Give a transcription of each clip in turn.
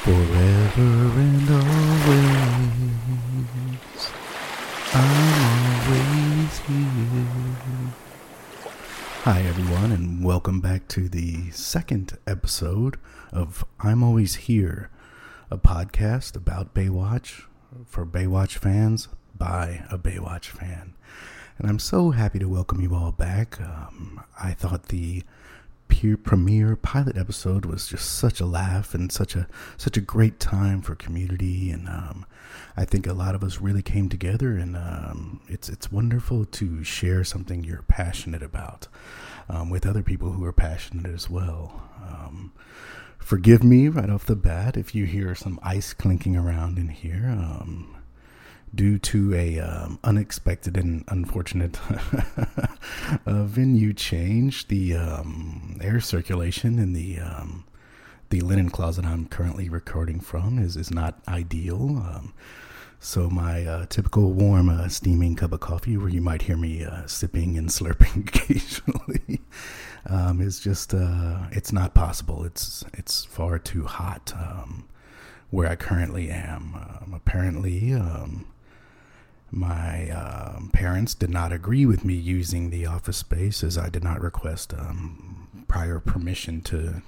Forever and always, I'm always here. Hi, everyone, and welcome back to the second episode of I'm Always Here, a podcast about Baywatch for Baywatch fans by a Baywatch fan. And I'm so happy to welcome you all back. Um, I thought the premiere pilot episode was just such a laugh and such a such a great time for community and um, I think a lot of us really came together and um, it's it's wonderful to share something you're passionate about um, with other people who are passionate as well. Um, forgive me right off the bat if you hear some ice clinking around in here. Um, due to a um, unexpected and unfortunate uh, venue change, the um, air circulation in the um, the linen closet I'm currently recording from is is not ideal. Um, so my uh, typical warm uh, steaming cup of coffee, where you might hear me uh, sipping and slurping occasionally, um, is just uh, it's not possible. It's it's far too hot um, where I currently am. apparently my uh, parents did not agree with me using the office space as I did not request um, prior permission to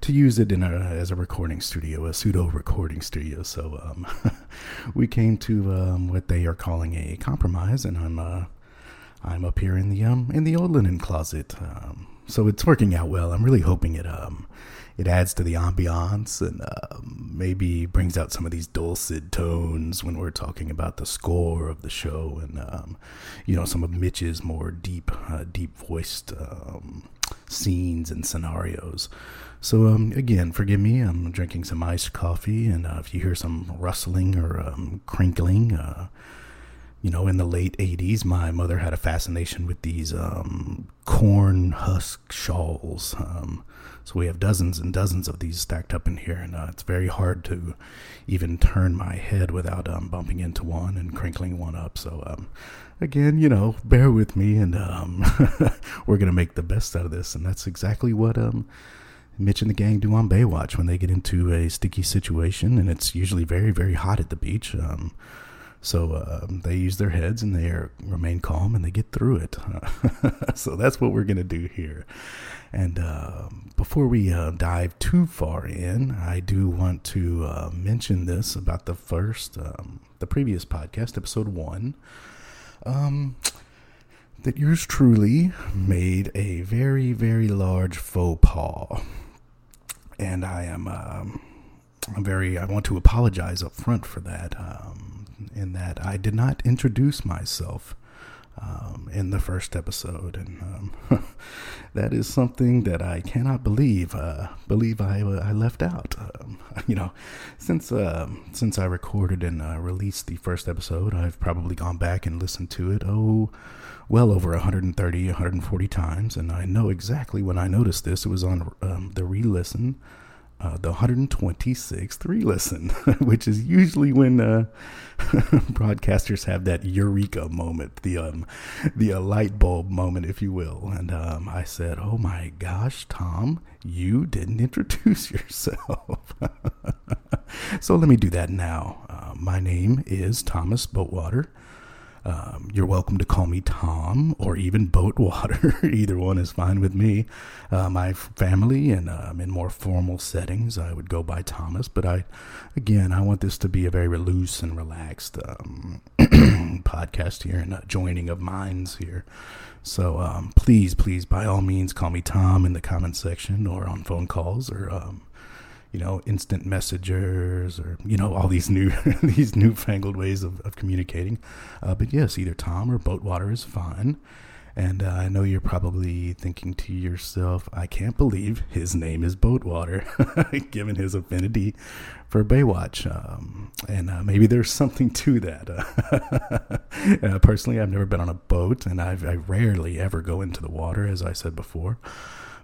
to use it in a, as a recording studio, a pseudo recording studio. So um, we came to um, what they are calling a compromise, and I'm uh, I'm up here in the um in the old linen closet. Um, so it's working out well. I'm really hoping it um it adds to the ambiance and uh, maybe brings out some of these dulcet tones when we're talking about the score of the show and um, you know some of Mitch's more deep, uh, deep voiced um, scenes and scenarios. So um, again, forgive me. I'm drinking some iced coffee, and uh, if you hear some rustling or um, crinkling. You know, in the late 80s, my mother had a fascination with these um, corn husk shawls. Um, so we have dozens and dozens of these stacked up in here, and uh, it's very hard to even turn my head without um, bumping into one and crinkling one up. So, um, again, you know, bear with me, and um, we're going to make the best out of this. And that's exactly what um, Mitch and the gang do on Baywatch when they get into a sticky situation, and it's usually very, very hot at the beach. Um, so uh, they use their heads and they are, remain calm and they get through it. so that's what we're going to do here. And uh, before we uh, dive too far in, I do want to uh, mention this about the first, um, the previous podcast, episode one. Um, that yours truly made a very, very large faux pas. And I am um, I'm very, I want to apologize up front for that. Um, in that I did not introduce myself um, in the first episode, and um, that is something that I cannot believe. Uh, believe I uh, I left out. Um, you know, since uh, since I recorded and uh, released the first episode, I've probably gone back and listened to it. Oh, well over 130, 140 times, and I know exactly when I noticed this. It was on um, the re-listen uh, the 126th re-listen, which is usually when uh, broadcasters have that eureka moment, the um, the uh, light bulb moment, if you will. And um, I said, "Oh my gosh, Tom, you didn't introduce yourself." so let me do that now. Uh, my name is Thomas Boatwater. Um, you're welcome to call me Tom or even Boatwater. Either one is fine with me. Uh, my family and um, in more formal settings, I would go by Thomas. But I, again, I want this to be a very loose and relaxed um, podcast here and joining of minds here. So um, please, please, by all means, call me Tom in the comment section or on phone calls or um, you know, instant messengers or, you know, all these new, these newfangled ways of, of communicating. Uh, but yes, either Tom or Boatwater is fine. And uh, I know you're probably thinking to yourself, I can't believe his name is Boatwater, given his affinity for Baywatch. Um, and uh, maybe there's something to that. Uh, personally, I've never been on a boat, and I've, I rarely ever go into the water, as I said before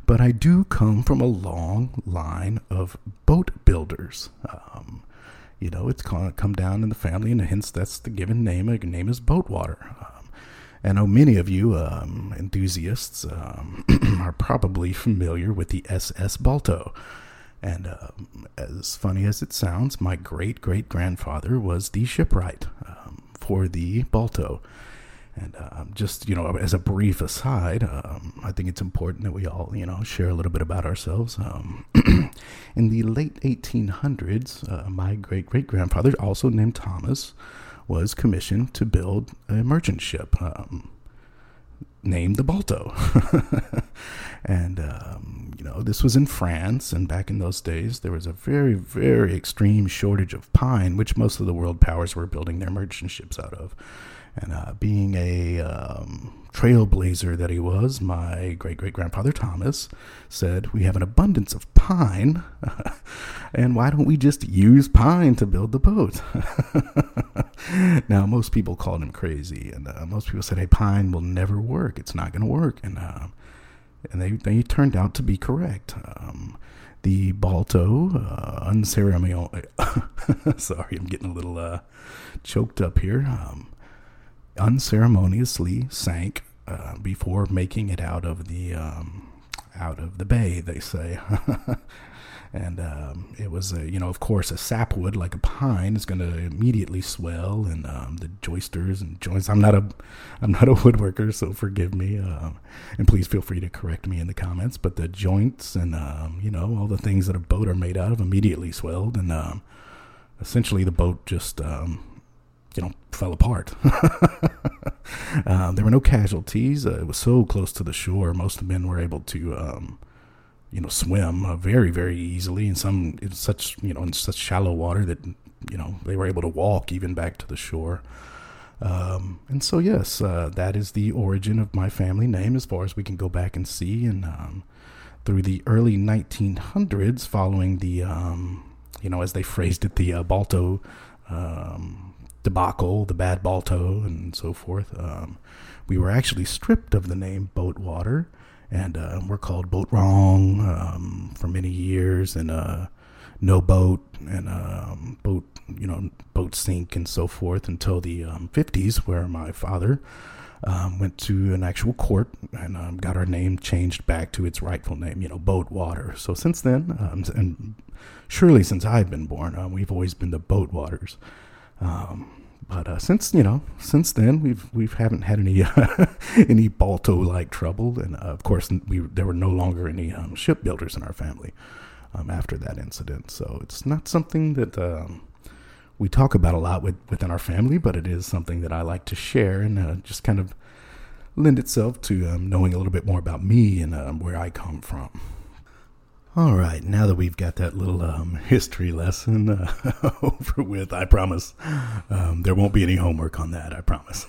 but I do come from a long line of boat builders. Um, you know, it's come down in the family, and hence that's the given name. Your name is Boatwater. Um, I know many of you um, enthusiasts um, are probably familiar with the SS Balto. And um, as funny as it sounds, my great great grandfather was the shipwright um, for the Balto. And um, just you know, as a brief aside, um, I think it's important that we all you know share a little bit about ourselves. Um, in the late 1800s, uh, my great great grandfather, also named Thomas, was commissioned to build a merchant ship um, named the Balto. and, um, you know, this was in France, and back in those days, there was a very, very extreme shortage of pine, which most of the world powers were building their merchant ships out of. And uh, being a um, trailblazer that he was, my great great grandfather Thomas said, We have an abundance of pine, and why don't we just use pine to build the boat? now, most people called him crazy, and uh, most people said, Hey, pine will never work. It's not going to work. And, uh, and they, they turned out to be correct. Um, the Balto, uh, unceremonial. sorry, I'm getting a little uh, choked up here. Um, unceremoniously sank uh, before making it out of the um, out of the bay. They say, and um, it was a you know of course a sapwood like a pine is going to immediately swell, and um, the joisters and joints. I'm not a I'm not a woodworker, so forgive me, uh, and please feel free to correct me in the comments. But the joints and um, you know all the things that a boat are made out of immediately swelled, and essentially the boat just you know, fell apart. um, there were no casualties. Uh, it was so close to the shore. Most men were able to, um, you know, swim uh, very, very easily. And some in such, you know, in such shallow water that, you know, they were able to walk even back to the shore. Um, and so, yes, uh, that is the origin of my family name as far as we can go back and see. And um, through the early 1900s, following the, um, you know, as they phrased it, the uh, Balto um, debacle, the bad Balto, and so forth, um, we were actually stripped of the name Boatwater, and uh, we're called Boat Wrong um, for many years, and uh, No Boat, and um, Boat, you know, Boat Sink, and so forth until the 50s, um, where my father. Um, went to an actual court and um, got our name changed back to its rightful name, you know, Boat Water. So since then, and surely since I've been born, uh, we've always been the Boat Waters. Um, but uh, since you know, since then we've we've haven't had any uh, any Balto like trouble, and uh, of course we there were no longer any um, shipbuilders in our family um, after that incident. So it's not something that um, we talk about a lot with, within our family, but it is something that I like to share and uh, just kind of lend itself to um, knowing a little bit more about me and um, where I come from. All right, now that we've got that little um, history lesson uh, over with, I promise um, there won't be any homework on that, I promise.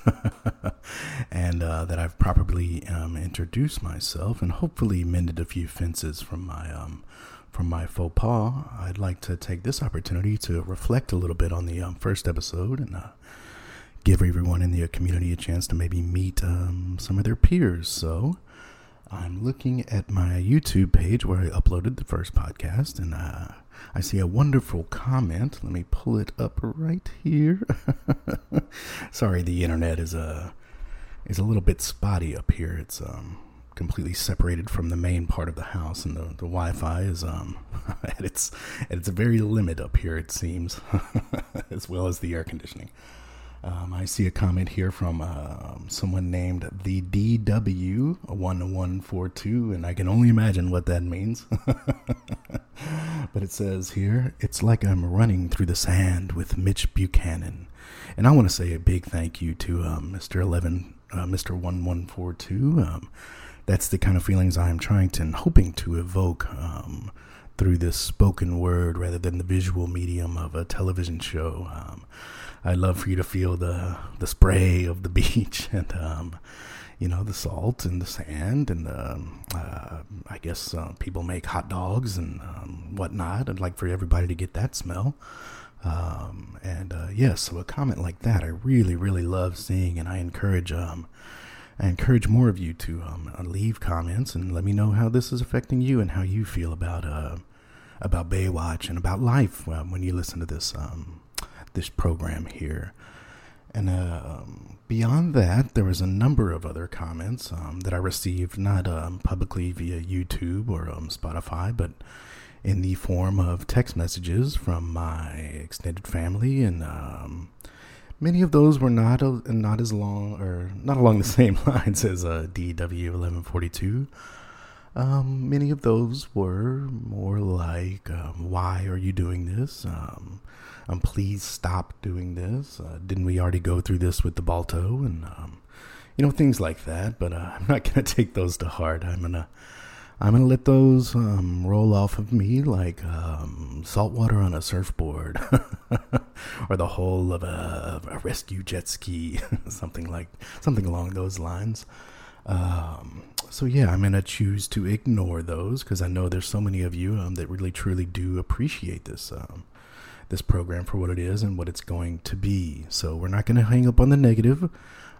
and uh, that I've properly um, introduced myself and hopefully mended a few fences from my um, from my faux pas, I'd like to take this opportunity to reflect a little bit on the um, first episode and uh, give everyone in the community a chance to maybe meet um, some of their peers. So, I'm looking at my YouTube page where I uploaded the first podcast, and uh, I see a wonderful comment. Let me pull it up right here. Sorry, the internet is a uh, is a little bit spotty up here. It's um completely separated from the main part of the house, and the, the Wi-Fi is um at its at its very limit up here. It seems, as well as the air conditioning. Um, I see a comment here from uh, someone named the DW1142, and I can only imagine what that means. but it says here, it's like I'm running through the sand with Mitch Buchanan. And I want to say a big thank you to um, Mr. 11, uh, Mr. 1142. Um, that's the kind of feelings I'm trying to and hoping to evoke um, through this spoken word rather than the visual medium of a television show. Um, I'd love for you to feel the the spray of the beach and um, you know the salt and the sand and the, um, uh, I guess uh, people make hot dogs and um, whatnot. I'd like for everybody to get that smell. Um, and uh, yes, yeah, so a comment like that I really really love seeing, and I encourage um, I encourage more of you to um, leave comments and let me know how this is affecting you and how you feel about uh, about Baywatch and about life uh, when you listen to this um, this program here. And uh, beyond that, there was a number of other comments um, that I received, not um, publicly via YouTube or um, Spotify, but in the form of text messages from my extended family, and um, many of those were not a, not as long or not along the same lines as uh, DW eleven forty two. Um, many of those were more like, um, "Why are you doing this?" Um, please stop doing this. Uh, didn't we already go through this with the Balto and um, you know things like that? But uh, I'm not gonna take those to heart. I'm gonna I'm gonna let those um, roll off of me like um, salt water on a surfboard, or the hull of a, a rescue jet ski, something like something along those lines. Um, so yeah, I'm gonna choose to ignore those because I know there's so many of you um, that really truly do appreciate this um, this program for what it is and what it's going to be. So we're not gonna hang up on the negative.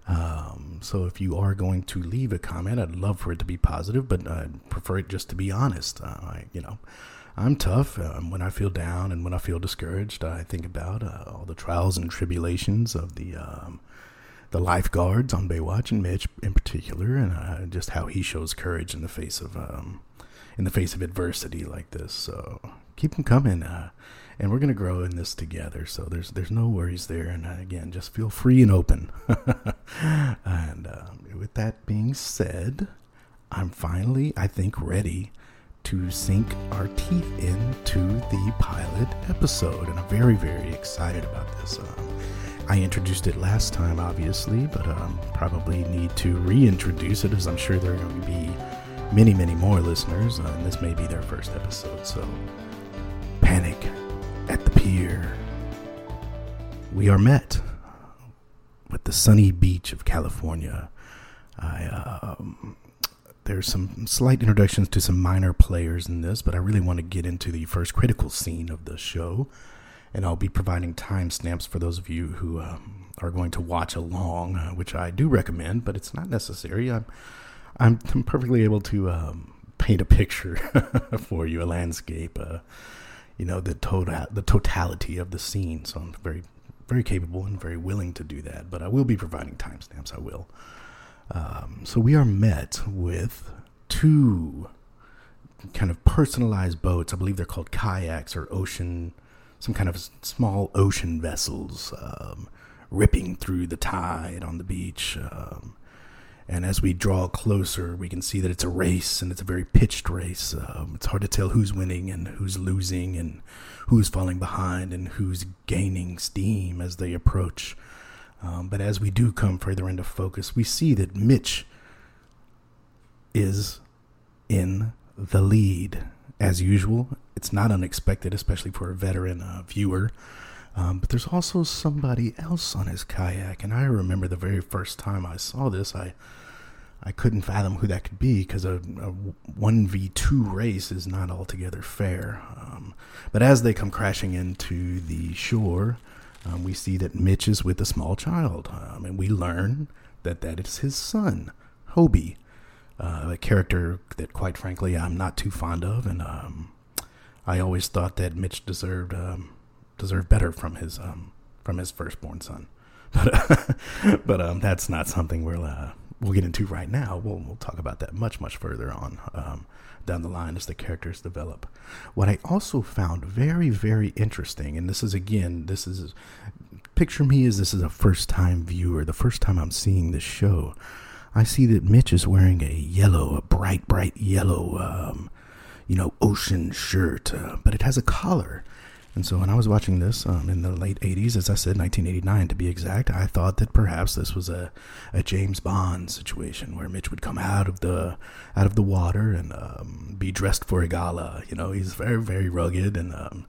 Um, so if you are going to leave a comment, I'd love for it to be positive, but I'd prefer it just to be honest. Uh, I, you know, I'm tough. Um, when I feel down and when I feel discouraged, I think about uh, all the trials and tribulations of the um, the lifeguards on Baywatch and Mitch in particular, and uh, just how he shows courage in the face of um, in the face of adversity like this. So keep them coming. Uh, and we're gonna grow in this together. So there's there's no worries there. And uh, again, just feel free and open. and uh, with that being said, I'm finally, I think, ready to sink our teeth into the pilot episode, and I'm very very excited about this. Um, I introduced it last time, obviously, but um, probably need to reintroduce it as I'm sure there are going to be many, many more listeners, uh, and this may be their first episode. So, we are met with the sunny beach of California. I, um, there's some slight introductions to some minor players in this, but I really want to get into the first critical scene of the show, and I'll be providing timestamps for those of you who um, are going to watch along, uh, which I do recommend, but it's not necessary. I'm, I'm, I'm perfectly able to um, paint a picture for you, a landscape. Uh, you know the total the totality of the scene. So I'm very very capable and very willing to do that. But I will be providing timestamps. I will. Um, so we are met with two kind of personalized boats. I believe they're called kayaks or ocean, some kind of small ocean vessels, um, ripping through the tide on the beach. Um, and as we draw closer, we can see that it's a race and it's a very pitched race. Um, it's hard to tell who's winning and who's losing and who's falling behind and who's gaining steam as they approach. Um, but as we do come further into focus, we see that Mitch is in the lead. As usual, it's not unexpected, especially for a veteran uh, viewer. Um, but there's also somebody else on his kayak, and I remember the very first time I saw this, I I couldn't fathom who that could be because a, one v two race is not altogether fair. Um, but as they come crashing into the shore, um, we see that Mitch is with a small child, um, and we learn that that is his son, Hobie, uh, a character that, quite frankly, I'm not too fond of, and um, I always thought that Mitch deserved um, deserved better from his um, from his firstborn son. But but that's not something we'll uh, we'll get into right now. We'll, we'll talk about that much, much further on um, down the line as the characters develop. What I also found very, very interesting, and this is again, this is picture me as this is a first time viewer, the first time I'm seeing this show. I see that Mitch is wearing a yellow, a bright, bright yellow, um, you know, ocean shirt, uh, but it has a collar. And so when I was watching this um, in the late 80s, as I said, 1989 to be exact, I thought that perhaps this was a, a James Bond situation where Mitch would come out of the out of the water and um, be dressed for a gala. You know, he's very very rugged and um,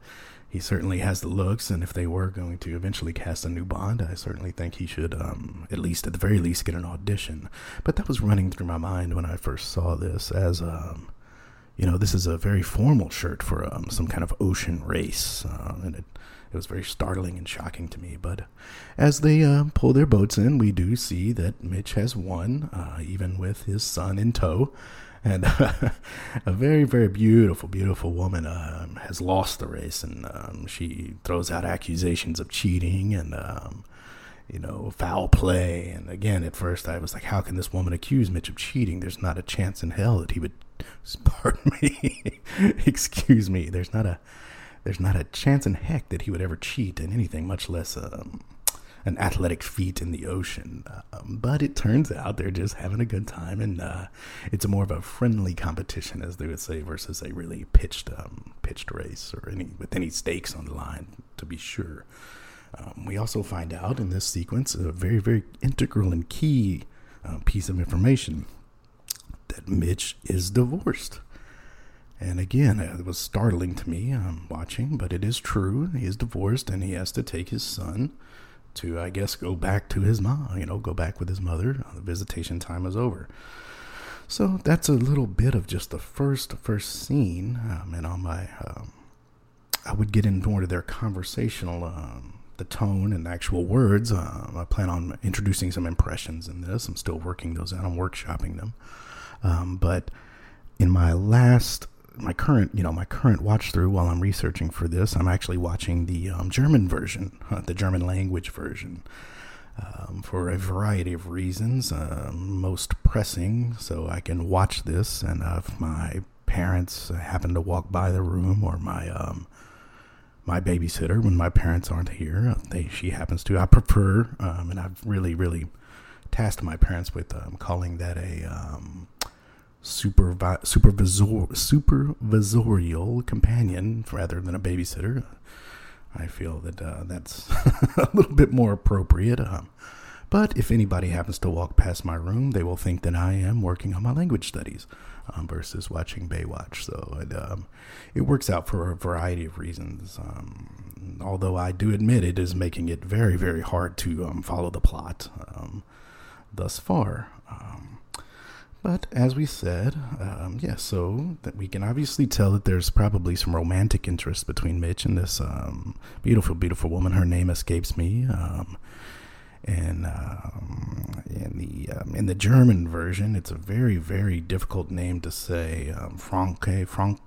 he certainly has the looks. And if they were going to eventually cast a new Bond, I certainly think he should um, at least at the very least get an audition. But that was running through my mind when I first saw this as um, you know, this is a very formal shirt for um, some kind of ocean race, uh, and it, it was very startling and shocking to me. But as they uh, pull their boats in, we do see that Mitch has won, uh, even with his son in tow. And a very, very beautiful, beautiful woman um, has lost the race, and um, she throws out accusations of cheating and um, you know, foul play. And again, at first I was like, how can this woman accuse Mitch of cheating? There's not a chance in hell that he would pardon me, excuse me. There's not a there's not a chance in heck that he would ever cheat in anything, much less um, an athletic feat in the ocean. Um, but it turns out they're just having a good time, and uh, it's more of a friendly competition, as they would say, versus a really pitched um, pitched race or any with any stakes on the line. To be sure, um, we also find out in this sequence a very very integral and key uh, piece of information that Mitch is divorced. And again, it was startling to me I'm watching, but it is true. He is divorced and he has to take his son to, I guess, go back to his mom, you know, go back with his mother. The visitation time is over. So that's a little bit of just the first first scene. Um, and on my, um, I would get into more to their conversational, um, the tone and actual words. Uh, I plan on introducing some impressions in this. I'm still working those out. I'm workshopping them. Um, but in my last my current, you know, my current watch through while I'm researching for this, I'm actually watching the um, German version, the German language version, um, for a variety of reasons. Uh, most pressing, so I can watch this, and uh, if my parents happen to walk by the room, or my um, my babysitter when my parents aren't here, they she happens to. I prefer, um, and I've really, really tasked my parents with um, calling that a um, supervi- supervisor supervisorial companion rather than a babysitter. I feel that uh, that's a little bit more appropriate. Um, but if anybody happens to walk past my room, they will think that I am working on my language studies um, versus watching Baywatch. So it, um, it works out for a variety of reasons. Um, although I do admit it is making it very, very hard to um, follow the plot um, thus far. Um, but as we said, um, yeah, so that we can obviously tell that there's probably some romantic interest between Mitch and this um, beautiful, beautiful woman. Her name escapes me. Um, and um, in the um, in the German version, it's a very, very difficult name to say. Um, Franke, Frank,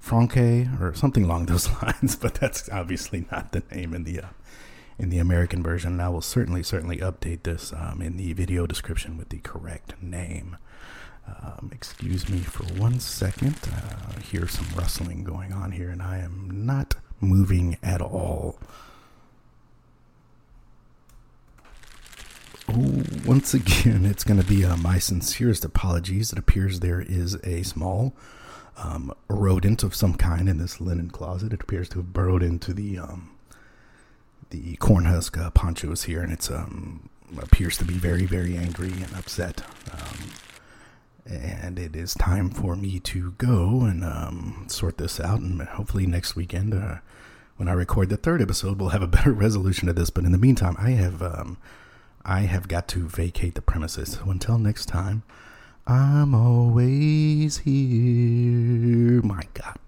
Franke, or something along those lines. But that's obviously not the name in the uh, in the American version. And I will certainly, certainly update this um, in the video description with the correct name. Um, excuse me for one second. Uh, hear some rustling going on here, and I am not moving at all. Oh, once again, it's going to be uh, my sincerest apologies. It appears there is a small um, rodent of some kind in this linen closet. It appears to have burrowed into the um, the cornhusk uh, is here, and it's um, appears to be very, very angry and upset. Um, and it is time for me to go and um, sort this out. And hopefully next weekend, uh, when I record the third episode, we'll have a better resolution to this. But in the meantime, I have um, I have got to vacate the premises. So until next time, I'm always here. My God.